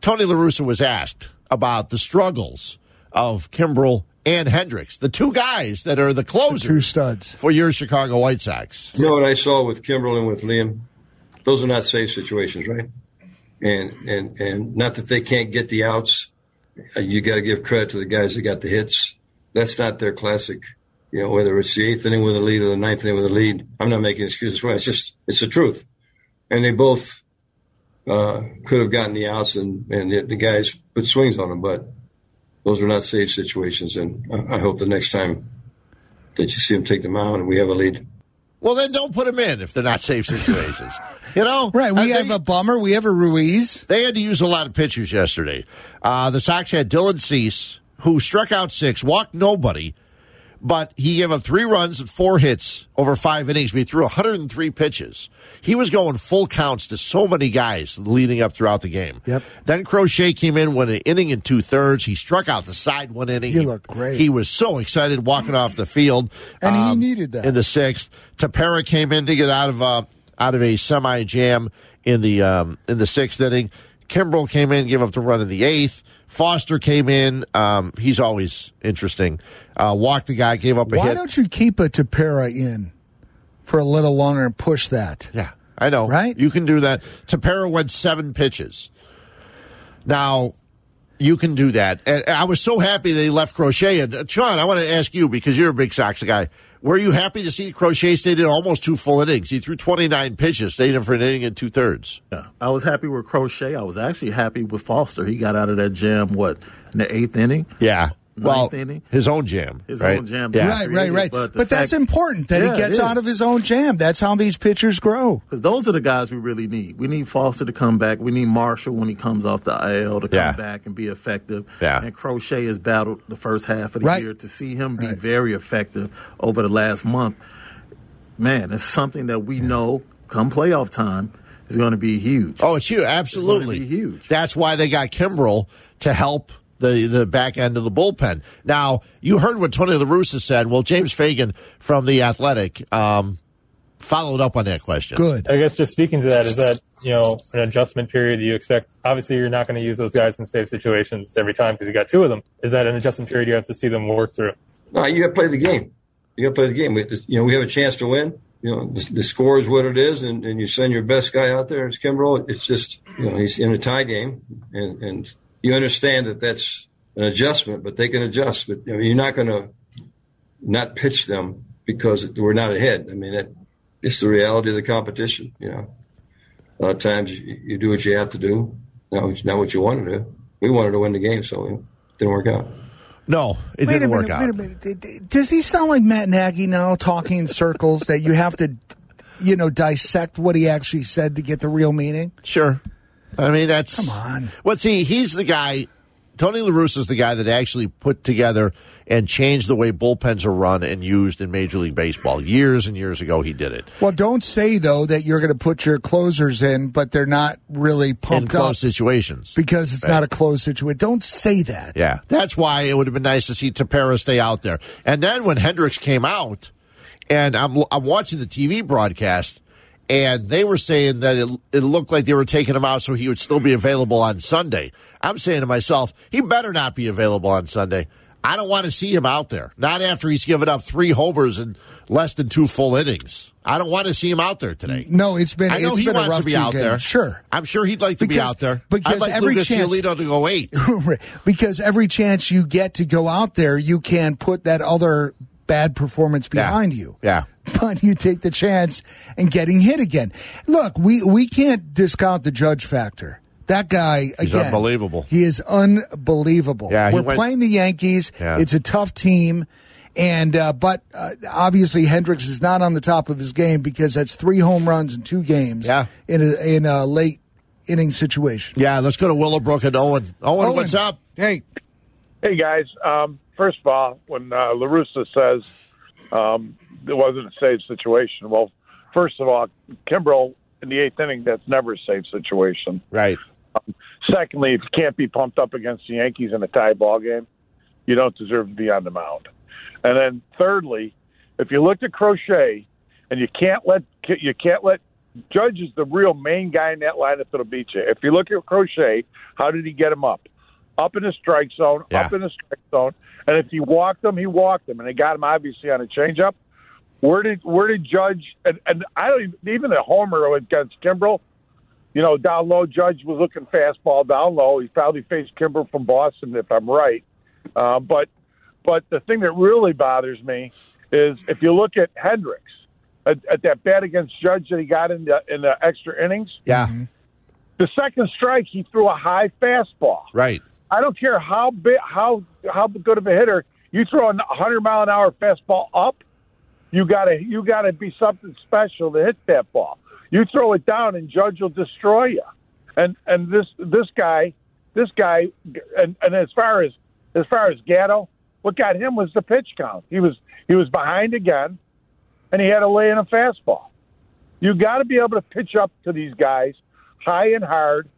S3: Tony La Russa was asked about the struggles of Kimbrel and Hendriks, the two guys that are the closers
S5: two studs.
S3: for your Chicago White Sox.
S15: You know what I saw with Kimbrel and with Liam? Those are not safe situations, right? And and and not that they can't get the outs. Uh, You got to give credit to the guys that got the hits. That's not their classic. You know, whether it's the eighth inning with a lead or the ninth inning with a lead. I'm not making excuses for it. It's just it's the truth. And they both uh, could have gotten the outs, and and the, the guys put swings on them, but those are not safe situations. And I, I hope the next time that you see them take them out and we have a lead.
S3: Well, then don't put them in if they're not safe situations. you know? [laughs]
S5: right? We
S3: Uh,
S5: have
S3: they-
S5: a bummer. We have a Ruiz.
S3: They had to use a lot of pitchers yesterday. Uh, the Sox had Dylan Cease, who struck out six, walked nobody, but he gave up three runs and four hits over five innings. But he threw 103 pitches. He was going full counts to so many guys leading up throughout the game.
S5: Yep.
S3: Then Crochet came in with an inning and two thirds. He struck out the side one inning.
S5: He looked great.
S3: He was so excited walking off the field,
S5: And he
S3: um,
S5: needed that.
S3: in the sixth. Tepera came in to get out of uh, out of a semi jam in the um, in the sixth inning. Kimbrel came in, gave up the run in the eighth. Foster came in. Um, he's always interesting. Uh, walked the guy, gave up a
S5: Why
S3: hit.
S5: don't you keep a Tepera in for a little longer and push that?
S3: Yeah, I know.
S5: Right?
S3: You can do that. Tepera went seven pitches. Now, you can do that. And I was so happy they left Crochet. And uh, Sean, I want to ask you because you're a big Sox guy. Were you happy to see Crochet stayed in almost two full innings? He threw 29 pitches, stayed in for an inning and two thirds.
S7: Yeah, I was happy with Crochet. I was actually happy with Foster. He got out of that jam what in the eighth inning.
S3: Yeah. Well,
S7: inning.
S3: his own jam.
S7: His
S3: right?
S7: own jam.
S3: Yeah.
S5: Right, right, right.
S7: But
S5: But, that's
S7: fact-
S5: important that
S7: Yeah,
S5: he gets out of his own jam. That's how these pitchers grow.
S7: Because those are the guys we really need. We need Foster to come back. We need Marshall when he comes off the IL to come
S3: Yeah.
S7: back and be effective.
S3: Yeah.
S7: And Crochet has battled the first half of the
S5: Right.
S7: year. To see him be
S5: Right.
S7: very effective over the last month, man, it's something that we know come playoff time is going to be huge.
S3: Oh, it's huge. Absolutely.
S7: It's gonna be huge.
S3: That's why they got Kimbrel to help the, the back end of the bullpen. Now, you heard what Tony La Russa said. Well, James Fegan from The Athletic um, followed up on that question.
S5: Good.
S16: I guess just speaking to that, is that, you know, an adjustment period you expect? Obviously, you're not going to use those guys in safe situations every time because you got two of them. Is that an adjustment period you have to see them work through?
S15: No, you got to play the game. You got to play the game. We, you know, we have a chance to win. You know, the, the score is what it is, and, and you send your best guy out there. It's Kimbrel. It's just, you know, he's in a tie game, and, and you understand that that's an adjustment, but they can adjust. But you know, you're not going to not pitch them because we're not ahead. I mean, that, it's the reality of the competition. You know, a lot of times you, you do what you have to do. Not, what- not what you want to do. We wanted to win the game, so it didn't work out.
S3: No, it
S5: wait
S3: didn't
S5: a
S3: work
S5: minute,
S3: out.
S5: Wait a minute. D- d- Does he sound like Matt Nagy now, talking in circles that you have to, you know, dissect what he actually said to get the real meaning?
S3: Sure. I mean, that's.
S5: Come on.
S3: Well, see, he's the guy. Tony La Russa is the guy that actually put together and changed the way bullpens are run and used in Major League Baseball. Years and years ago, he did it.
S5: Well, don't say though that you're going to put your closers in, but they're not really pumped In
S3: close
S5: up
S3: situations.
S5: because it's
S3: Right.
S5: not a closed situation. Don't say that.
S3: Yeah, that's why it would have been nice to see Tepera stay out there. And then when Hendriks came out, and I'm I'm watching the TV broadcast, and they were saying that it, it looked like they were taking him out so he would still be available on Sunday. I'm saying to myself, he better not be available on Sunday. I don't want to see him out there. Not after he's given up three homers in less than two full innings. I don't want to see him out there today.
S5: No, it's been.
S3: I know he wants to be out
S5: games.
S3: there.
S5: Sure.
S3: I'm sure he'd like to be out there.
S5: because
S3: I'd like
S5: every
S3: Lucas
S5: chance-
S3: Giolito to go eight. [laughs]
S5: Because every chance you get to go out there, you can put that other bad performance behind you.
S3: Yeah. [laughs]
S5: But you take the chance and getting hit again. Look, we, we can't discount the judge factor. That guy
S3: He's
S5: again,
S3: unbelievable.
S5: He is unbelievable.
S3: Yeah,
S5: we're
S3: went-
S5: playing the Yankees.
S3: Yeah.
S5: It's a tough team, and uh, but uh, obviously Hendriks is not on the top of his game because that's three home runs in two games.
S3: Yeah.
S5: in a in a late inning situation.
S3: Yeah, let's go to Willowbrook and Owen. Owen,
S5: Owen.
S3: what's up?
S5: Hey,
S17: Hey guys, um, first of all, when uh, La Russa says um, it wasn't a safe situation, well, first of all, Kimbrel in the eighth inning, that's never a safe situation.
S3: Right.
S17: Um, secondly, if you can't be pumped up against the Yankees in a tie ball game, you don't deserve to be on the mound. And then thirdly, if you looked at Crochet and you can't let you can't let Judge is the real main guy in that lineup that'll beat you. If you look at Crochet, how did he get him up? Up in the strike zone,
S3: Yeah.
S17: up in the strike zone. And if he walked him, he walked him, and they got him obviously on a changeup. Where did where did Judge and, and I don't even, even the homer against Kimbrel, you know, down low. Judge was looking fastball down low. He probably faced Kimbrel from Boston, if I'm right. Uh, but but the thing that really bothers me is if you look at Hendriks at, at that bat against Judge that he got in the in the extra innings,
S3: Yeah.
S17: the second strike he threw a high fastball.
S3: Right.
S17: I don't care how big, how how good of a hitter you throw a 100 mile an hour fastball up. You gotta you gotta be something special to hit that ball. You throw it down and Judge will destroy you. And and this this guy this guy and, and as far as as far as Gallo, what got him was the pitch count. He was he was behind again, and he had to lay in a fastball. You got to be able to pitch up to these guys high and hard,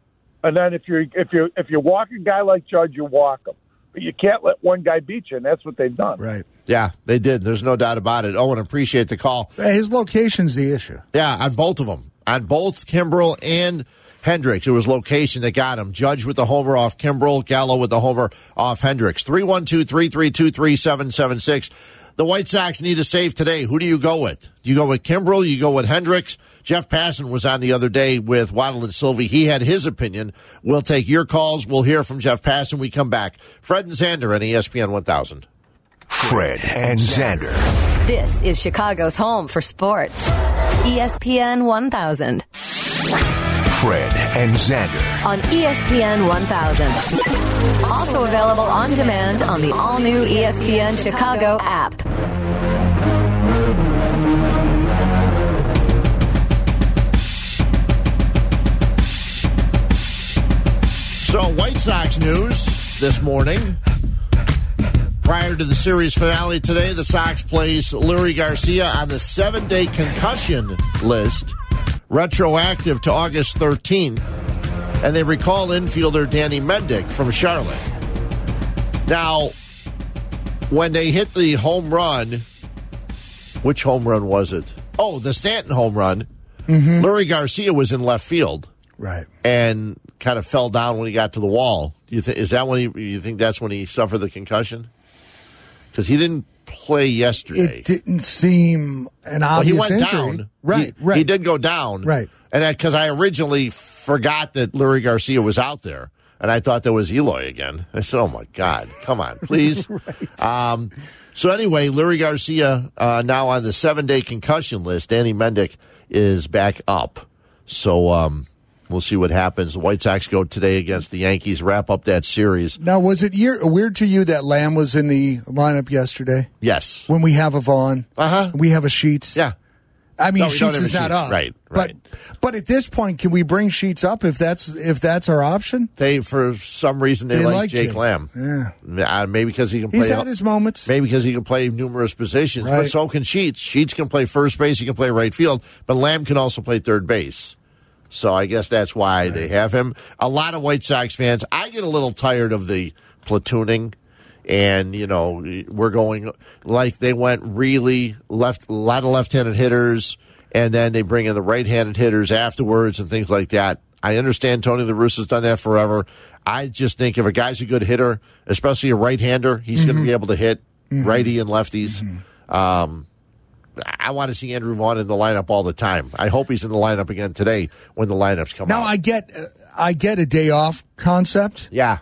S17: and then if you're if you if you walk a guy like Judge, you walk him. But you can't let one guy beat you, and that's what they've done.
S5: right.
S3: Yeah, they did. There's no doubt about it. Owen, appreciate the call.
S5: His location's the issue.
S3: Yeah, on both of them. On both Kimbrel and Hendriks. It was location that got him. Judge with the homer off Kimbrel, Gallo with the homer off Hendriks. 312 332 3776. The White Sox need a save today. Who do you go with? Do you go with Kimbrel? You go with Hendriks? Jeff Passan was on the other day with Waddle and Silvy. He had his opinion. We'll take your calls. We'll hear from Jeff Passan. We come back. Fred and Zander on ESPN 1000.
S2: Fred and Zander.
S1: This is Chicago's home for sports. ESPN 1000.
S2: Fred and Zander.
S1: on ESPN 1000. Also available on demand on the all new ESPN Chicago app.
S3: So, White Sox news this morning. Prior to the series finale today, the Sox place Leury Garcia on the seven day concussion list, retroactive to August 13th. And they recall infielder Danny Mendick from Charlotte. Now, when they hit the home run, which home run was it? Oh, the Stanton home run. Mm-hmm. Leury Garcia was in left field
S5: Right.
S3: and kind of fell down when he got to the wall. Do you think is that when he? You think that's when he suffered the concussion? Because he didn't play yesterday.
S5: It didn't seem an
S3: Well, he
S5: obvious
S3: went
S5: injury.
S3: down.
S5: Right,
S3: He-
S5: right.
S3: He did go down.
S5: Right.
S3: And because I originally forgot that Leury Garcia was out there, and I thought that was Eloy again. I said, "Oh my God, come on, please." [laughs] um, so anyway, Leury Garcia uh, now on the seven-day concussion list. Danny Mendick is back up. So um, we'll see what happens. The White Sox go today against the Yankees. Wrap up that series.
S5: Now, was it year, weird to you that Lamb was in the lineup yesterday?
S3: Yes.
S5: When we have a Vaughn, uh-huh. we have a Sheets.
S3: Yeah.
S5: I mean,
S3: No,
S5: Sheets is not
S3: Sheets.
S5: up.
S3: Right, Right.
S5: But but at this point, can we bring Sheets up if that's if that's our option?
S3: They for some reason they,
S5: They
S3: like Jake. Lamb.
S5: Yeah.
S3: Uh, maybe because he can play.
S5: He's had his moments.
S3: Maybe because he can play numerous positions, but so can Sheets. Sheets can play first base. He can play right field, but Lamb can also play third base. So I guess that's why they have him. A lot of White Sox fans. I get a little tired of the platooning, and you know we're going like they went really left. A lot of left-handed hitters, and then they bring in the right-handed hitters afterwards and things like that. I understand Tony the La Russa's done that forever. I just think if a guy's a good hitter, especially a right-hander, he's going to mm-hmm. be able to hit mm-hmm. righty and lefties. Mm-hmm. Um, I want to see Andrew Vaughn in the lineup all the time. I hope he's in the lineup again today when the lineups come
S5: Now
S3: out.
S5: I get uh, I get a day off concept.
S3: Yeah.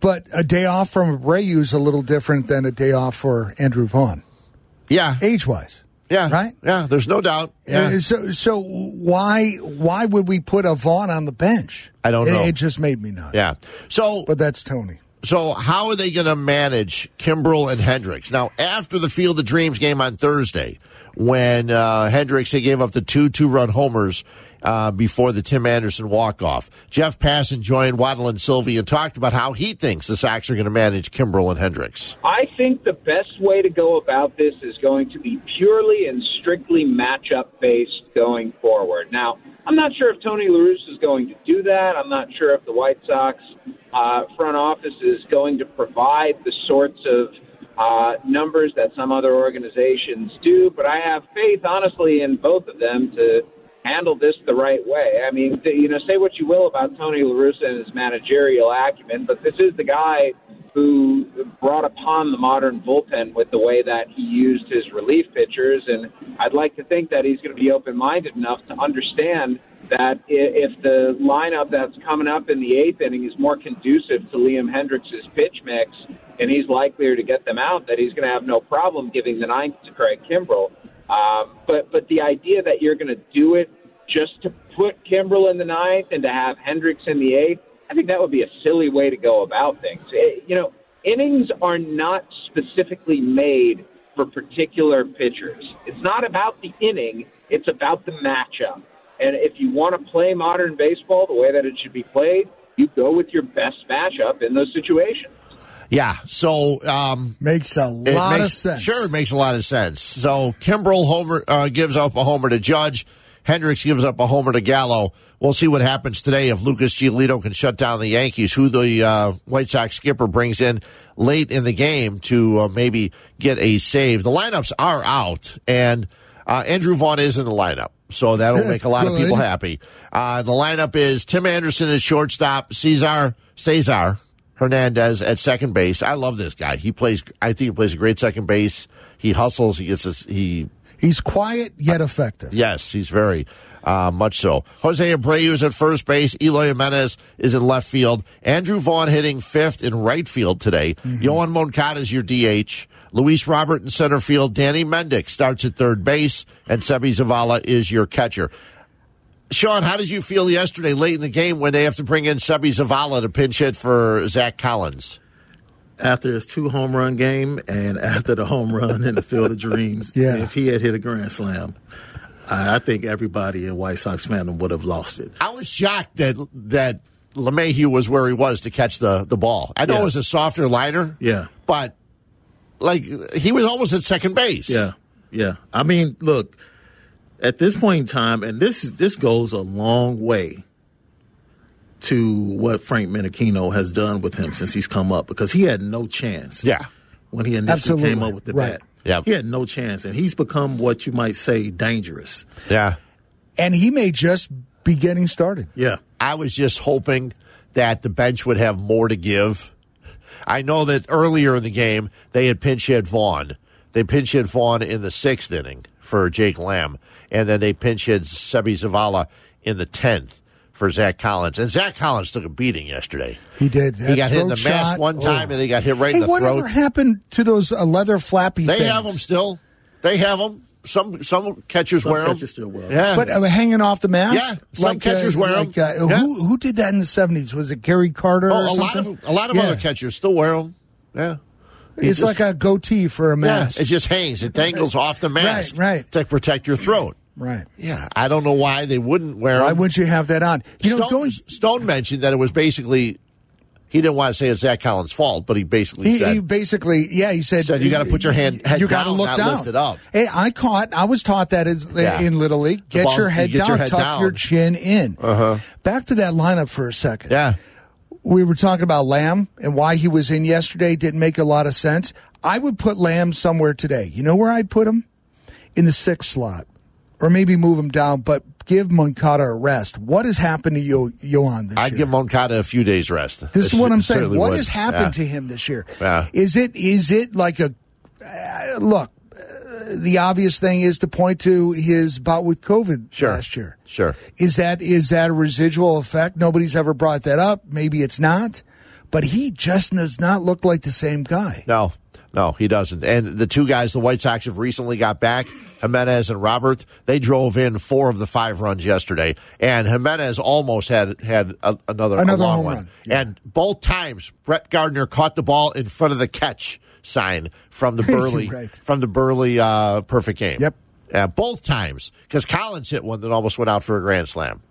S5: But a day off from Rayu is a little different than a day off for Andrew Vaughn.
S3: Yeah.
S5: Age wise.
S3: Yeah.
S5: Right?
S3: Yeah, there's no doubt. Yeah.
S5: Uh, so so why why would we put a Vaughn on the bench?
S3: I don't
S5: It-
S3: know.
S5: It, just made me nuts.
S3: Yeah. So,
S5: but that's Tony.
S3: So, how are they going to manage Kimbrel and Hendriks? Now, after the Field of Dreams game on Thursday, when uh, Hendriks he gave up the two two run homers uh, before the Tim Anderson walk off, Jeff Passan joined Waddle and Silvy and talked about how he thinks the Sox are going to manage Kimbrel and Hendriks.
S18: I think the best way to go about this is going to be purely and strictly matchup based going forward. Now, I'm not sure if Tony La Russa is going to do that. I'm not sure if the White Sox uh, front office is going to provide the sorts of uh, numbers that some other organizations do, but I have faith, honestly, in both of them to handle this the right way. I mean, you know, say what you will about Tony La Russa and his managerial acumen, but this is the guy who brought upon the modern bullpen with the way that he used his relief pitchers, and I'd like to think that he's going to be open-minded enough to understand that if the lineup that's coming up in the eighth inning is more conducive to Liam Hendriks' pitch mix, and he's likelier to get them out, that he's going to have no problem giving the ninth to Craig Kimbrel. Um, but but the idea that you're going to do it just to put Kimbrel in the ninth and to have Hendriks in the eighth, I think that would be a silly way to go about things. Eh, you know, innings are not specifically made for particular pitchers. It's not about the inning; it's about the matchup. And if you want to play modern baseball the way that it should be played, you go with your best matchup in those situations.
S3: Yeah, so um,
S5: makes a
S3: it
S5: lot of
S3: makes-
S5: sense.
S3: Sure, it makes a lot of sense. So Kimbrel homer uh, gives up a homer to Judge. Hendriks gives up a homer to Gallo. We'll see what happens today if Lucas Giolito can shut down the Yankees, who the uh, White Sox skipper brings in late in the game to uh, maybe get a save. The lineups are out, and uh, Andrew Vaughn is in the lineup. So that'll make a lot of people happy. Uh, the lineup is Tim Anderson at shortstop, Cesar Cesar Hernandez at second base. I love this guy. He plays. I think he plays a great second base. He hustles. He gets his. He
S5: He's quiet yet effective.
S3: yes, he's very uh, much so. Jose Abreu is at first base. Eloy Jimenez is in left field. Andrew Vaughn hitting fifth in right field today. Yohan Moncada is your DH. Luis Robert in center field. Danny Mendick starts at third base, and Seby Zavala is your catcher. Sean, how did you feel yesterday late in the game when they have to bring in Seby Zavala to pinch hit for Zach Collins?
S7: After his two home run game and [laughs] after the home run in the Field of [laughs] Dreams,
S5: Yeah.
S7: if he had hit a grand slam, I I think everybody in White Sox fandom would have lost it.
S3: I was shocked that that LeMahieu was where he was to catch the, the ball. I know
S7: Yeah.
S3: it was a softer liner,
S7: Yeah.
S3: but like he was almost at second base.
S7: Yeah, yeah. I mean, look, at this point in time, and this this goes a long way to what Frank Menechino has done with him since he's come up because he had no chance.
S3: Yeah.
S7: when he initially
S5: Absolutely.
S7: came up with the
S5: Right.
S7: bat.
S3: Yeah.
S7: he had no chance, and he's become what you might say dangerous.
S3: Yeah.
S5: And he may just be getting started.
S7: Yeah,
S3: I was just hoping that the bench would have more to give. I know that earlier in the game they had pinch hit Vaughn. They pinch hit Vaughn in the sixth inning for Jake Lamb, and then they pinch hit Seby Zavala in the tenth for Zach Collins. And Zach Collins took a beating yesterday.
S5: He did.
S3: He got hit in the
S5: throat
S3: mask one time,
S5: Oh.
S3: and he got hit right
S5: Hey,
S3: in the
S5: whatever
S3: throat.
S5: happened to those uh, leather flappy
S3: They
S5: things?
S3: have them still. They have them. Some some catchers
S7: Some
S3: wear them.
S7: catchers still wear 'em.
S3: Yeah,
S5: But uh, hanging off the mask?
S3: Yeah, some catchers wear 'em.
S5: like, uh,
S3: Yeah.
S5: who, who did that in the 70s? Was it Gary Carter?
S3: Oh,
S5: or
S3: a lot of a lot of
S5: Yeah.
S3: other catchers still wear them. Yeah.
S5: It's like a goatee for a mask.
S3: Yeah, it just hangs. It dangles off the mask.
S5: Right, right.
S3: To protect your throat.
S5: Right.
S3: Yeah. I don't know why they wouldn't wear
S5: Why
S3: them.
S5: wouldn't you have that on? You know,
S3: Stone,
S5: going.
S3: Stone mentioned that it was basically, he didn't want to say it's Zach Collins' fault, but he basically
S5: He,
S3: said,
S5: he basically, yeah, he said,
S3: Said you gotta put your hand- head
S5: you gotta
S3: down,
S5: look down.
S3: lift it up.
S5: Hey, I caught, I was taught that is,
S3: Yeah.
S5: in Little League. Get
S3: ball-
S5: your
S3: you
S5: head
S3: get
S5: down,
S3: your head
S5: tuck
S3: down.
S5: your chin in.
S3: uh-huh.
S5: Back to that lineup for a second.
S3: Yeah.
S5: we were talking about Lamb and why he was in yesterday didn't make a lot of sense. I would put Lamb somewhere today. You know where I'd put him? In the sixth slot. Or maybe move him down, but give Moncada a rest. What has happened to Yo Yohan this
S3: I'd
S5: year?
S3: give Moncada a few days rest.
S5: this is what I'm saying. What
S3: would.
S5: has happened
S3: Yeah.
S5: to him this year?
S3: Yeah.
S5: Is it is it like a uh, look? Uh, the obvious thing is to point to his bout with COVID
S3: Sure.
S5: last year.
S3: Sure.
S5: Is that is that a residual effect? Nobody's ever brought that up. Maybe it's not, but he just does not look like the same guy.
S3: No, no, he doesn't. And the two guys the White Sox have recently got back, Jimenez and Robert, they drove in four of the five runs yesterday. And Jimenez almost had had a, another,
S5: Another
S3: long one.
S5: run,
S3: And both times, Brett Gardner caught the ball in front of the catch sign from the [laughs] Buehrle
S5: Right.
S3: from the Buehrle uh, perfect game.
S5: Yep.
S3: Yeah, both times because Collins hit one that almost went out for a grand slam.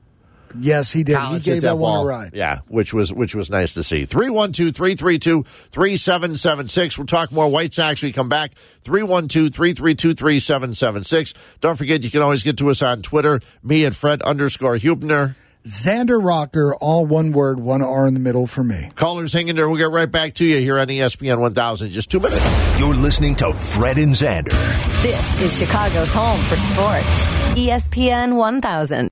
S5: Yes, he did.
S3: Collins
S5: he gave that, one
S3: ball.
S5: a ride.
S3: Yeah, which was which was nice to see. 312-332-3776. We'll talk more White Sox when we come back. 312-332-3776. Don't forget you can always get to us on Twitter. Me at Fred underscore Huebner.
S5: Zander Rocker, all one word, one R in the middle for me.
S3: Callers hanging there. We'll get right back to you here on ESPN 1000 in just two minutes.
S2: You're listening to Fred and Zander.
S1: This is Chicago's home for sports. ESPN 1000.